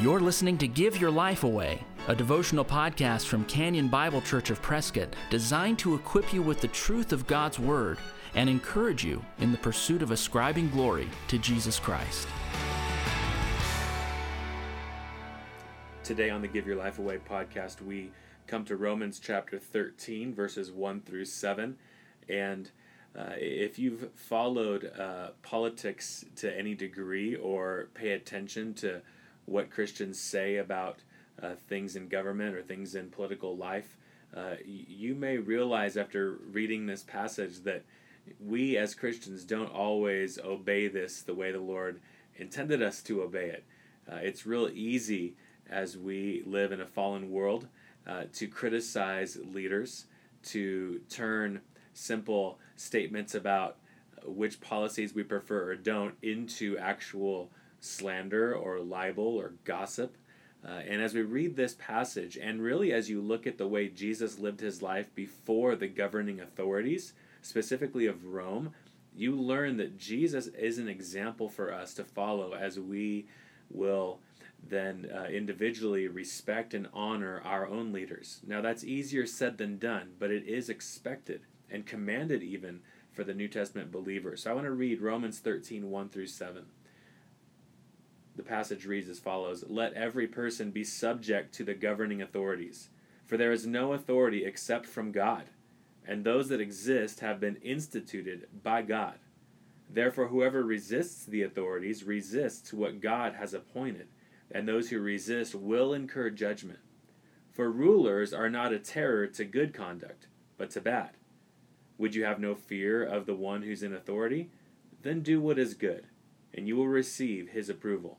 You're listening to Give Your Life Away, a devotional podcast from Canyon Bible Church of Prescott designed to equip you with the truth of God's Word and encourage you in the pursuit of ascribing glory to Jesus Christ. Today on the Give Your Life Away podcast, we come to Romans chapter 13, verses 1 through 7. And uh, if you've followed uh, politics to any degree or pay attention to what Christians say about uh, things in government or things in political life, uh, you may realize after reading this passage that we as Christians don't always obey this the way the Lord intended us to obey it. Uh, it's real easy as we live in a fallen world uh, to criticize leaders, to turn simple statements about which policies we prefer or don't into actual slander or libel or gossip. Uh, and as we read this passage, and really as you look at the way Jesus lived his life before the governing authorities, specifically of Rome, you learn that Jesus is an example for us to follow as we will then uh, individually respect and honor our own leaders. Now, that's easier said than done, but it is expected and commanded even for the New Testament believer. So I want to read Romans 13 1 through 7. The passage reads as follows Let every person be subject to the governing authorities, for there is no authority except from God, and those that exist have been instituted by God. Therefore, whoever resists the authorities resists what God has appointed, and those who resist will incur judgment. For rulers are not a terror to good conduct, but to bad. Would you have no fear of the one who's in authority? Then do what is good, and you will receive his approval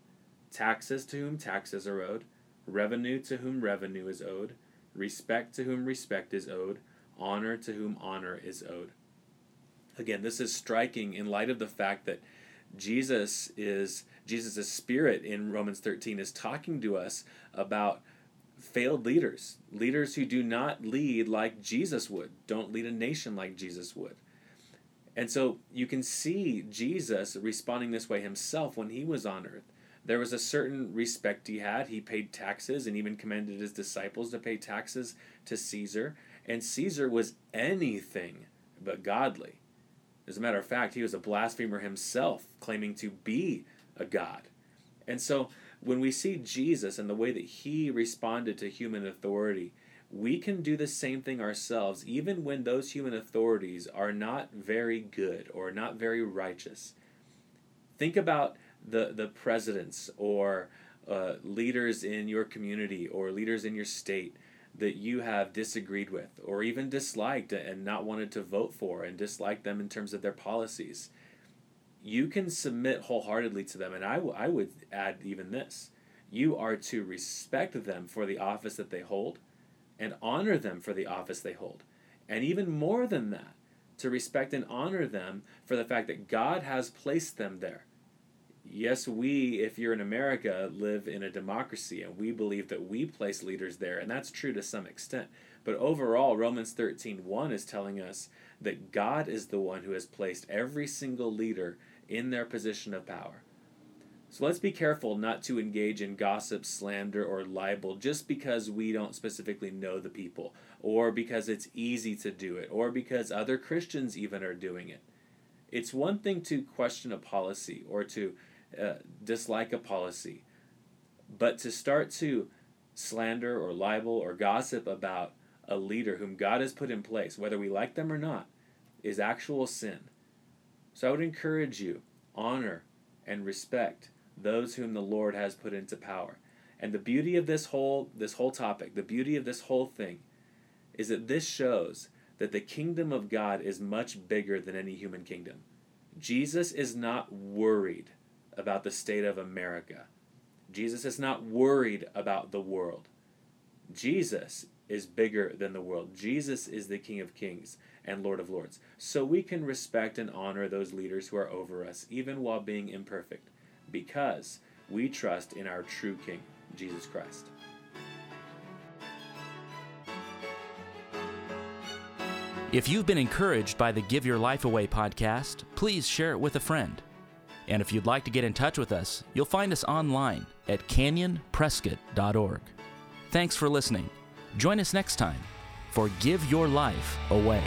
taxes to whom taxes are owed, revenue to whom revenue is owed, respect to whom respect is owed, honor to whom honor is owed. Again, this is striking in light of the fact that Jesus is Jesus' spirit in Romans 13 is talking to us about failed leaders, leaders who do not lead like Jesus would, don't lead a nation like Jesus would. And so you can see Jesus responding this way himself when he was on earth. There was a certain respect he had. He paid taxes and even commanded his disciples to pay taxes to Caesar. And Caesar was anything but godly. As a matter of fact, he was a blasphemer himself, claiming to be a god. And so when we see Jesus and the way that he responded to human authority, we can do the same thing ourselves, even when those human authorities are not very good or not very righteous. Think about the the presidents or uh, leaders in your community or leaders in your state that you have disagreed with or even disliked and not wanted to vote for and disliked them in terms of their policies you can submit wholeheartedly to them. And I, w- I would add even this. You are to respect them for the office that they hold and honor them for the office they hold. And even more than that to respect and honor them for the fact that god has placed them there yes, we, if you're in America, live in a democracy and we believe that we place leaders there, and that's true to some extent. But overall, Romans 13 1 is telling us that God is the one who has placed every single leader in their position of power. So let's be careful not to engage in gossip, slander, or libel just because we don't specifically know the people, or because it's easy to do it, or because other Christians even are doing it. It's one thing to question a policy or to uh, dislike a policy. But to start to slander or libel or gossip about a leader whom God has put in place, whether we like them or not, is actual sin. So I would encourage you, honor and respect those whom the Lord has put into power. And the beauty of this whole this whole topic, the beauty of this whole thing is that this shows that the kingdom of God is much bigger than any human kingdom. Jesus is not worried about the state of America. Jesus is not worried about the world. Jesus is bigger than the world. Jesus is the King of Kings and Lord of Lords. So we can respect and honor those leaders who are over us, even while being imperfect, because we trust in our true King, Jesus Christ. If you've been encouraged by the Give Your Life Away podcast, please share it with a friend. And if you'd like to get in touch with us, you'll find us online at canyonprescott.org. Thanks for listening. Join us next time for Give Your Life Away.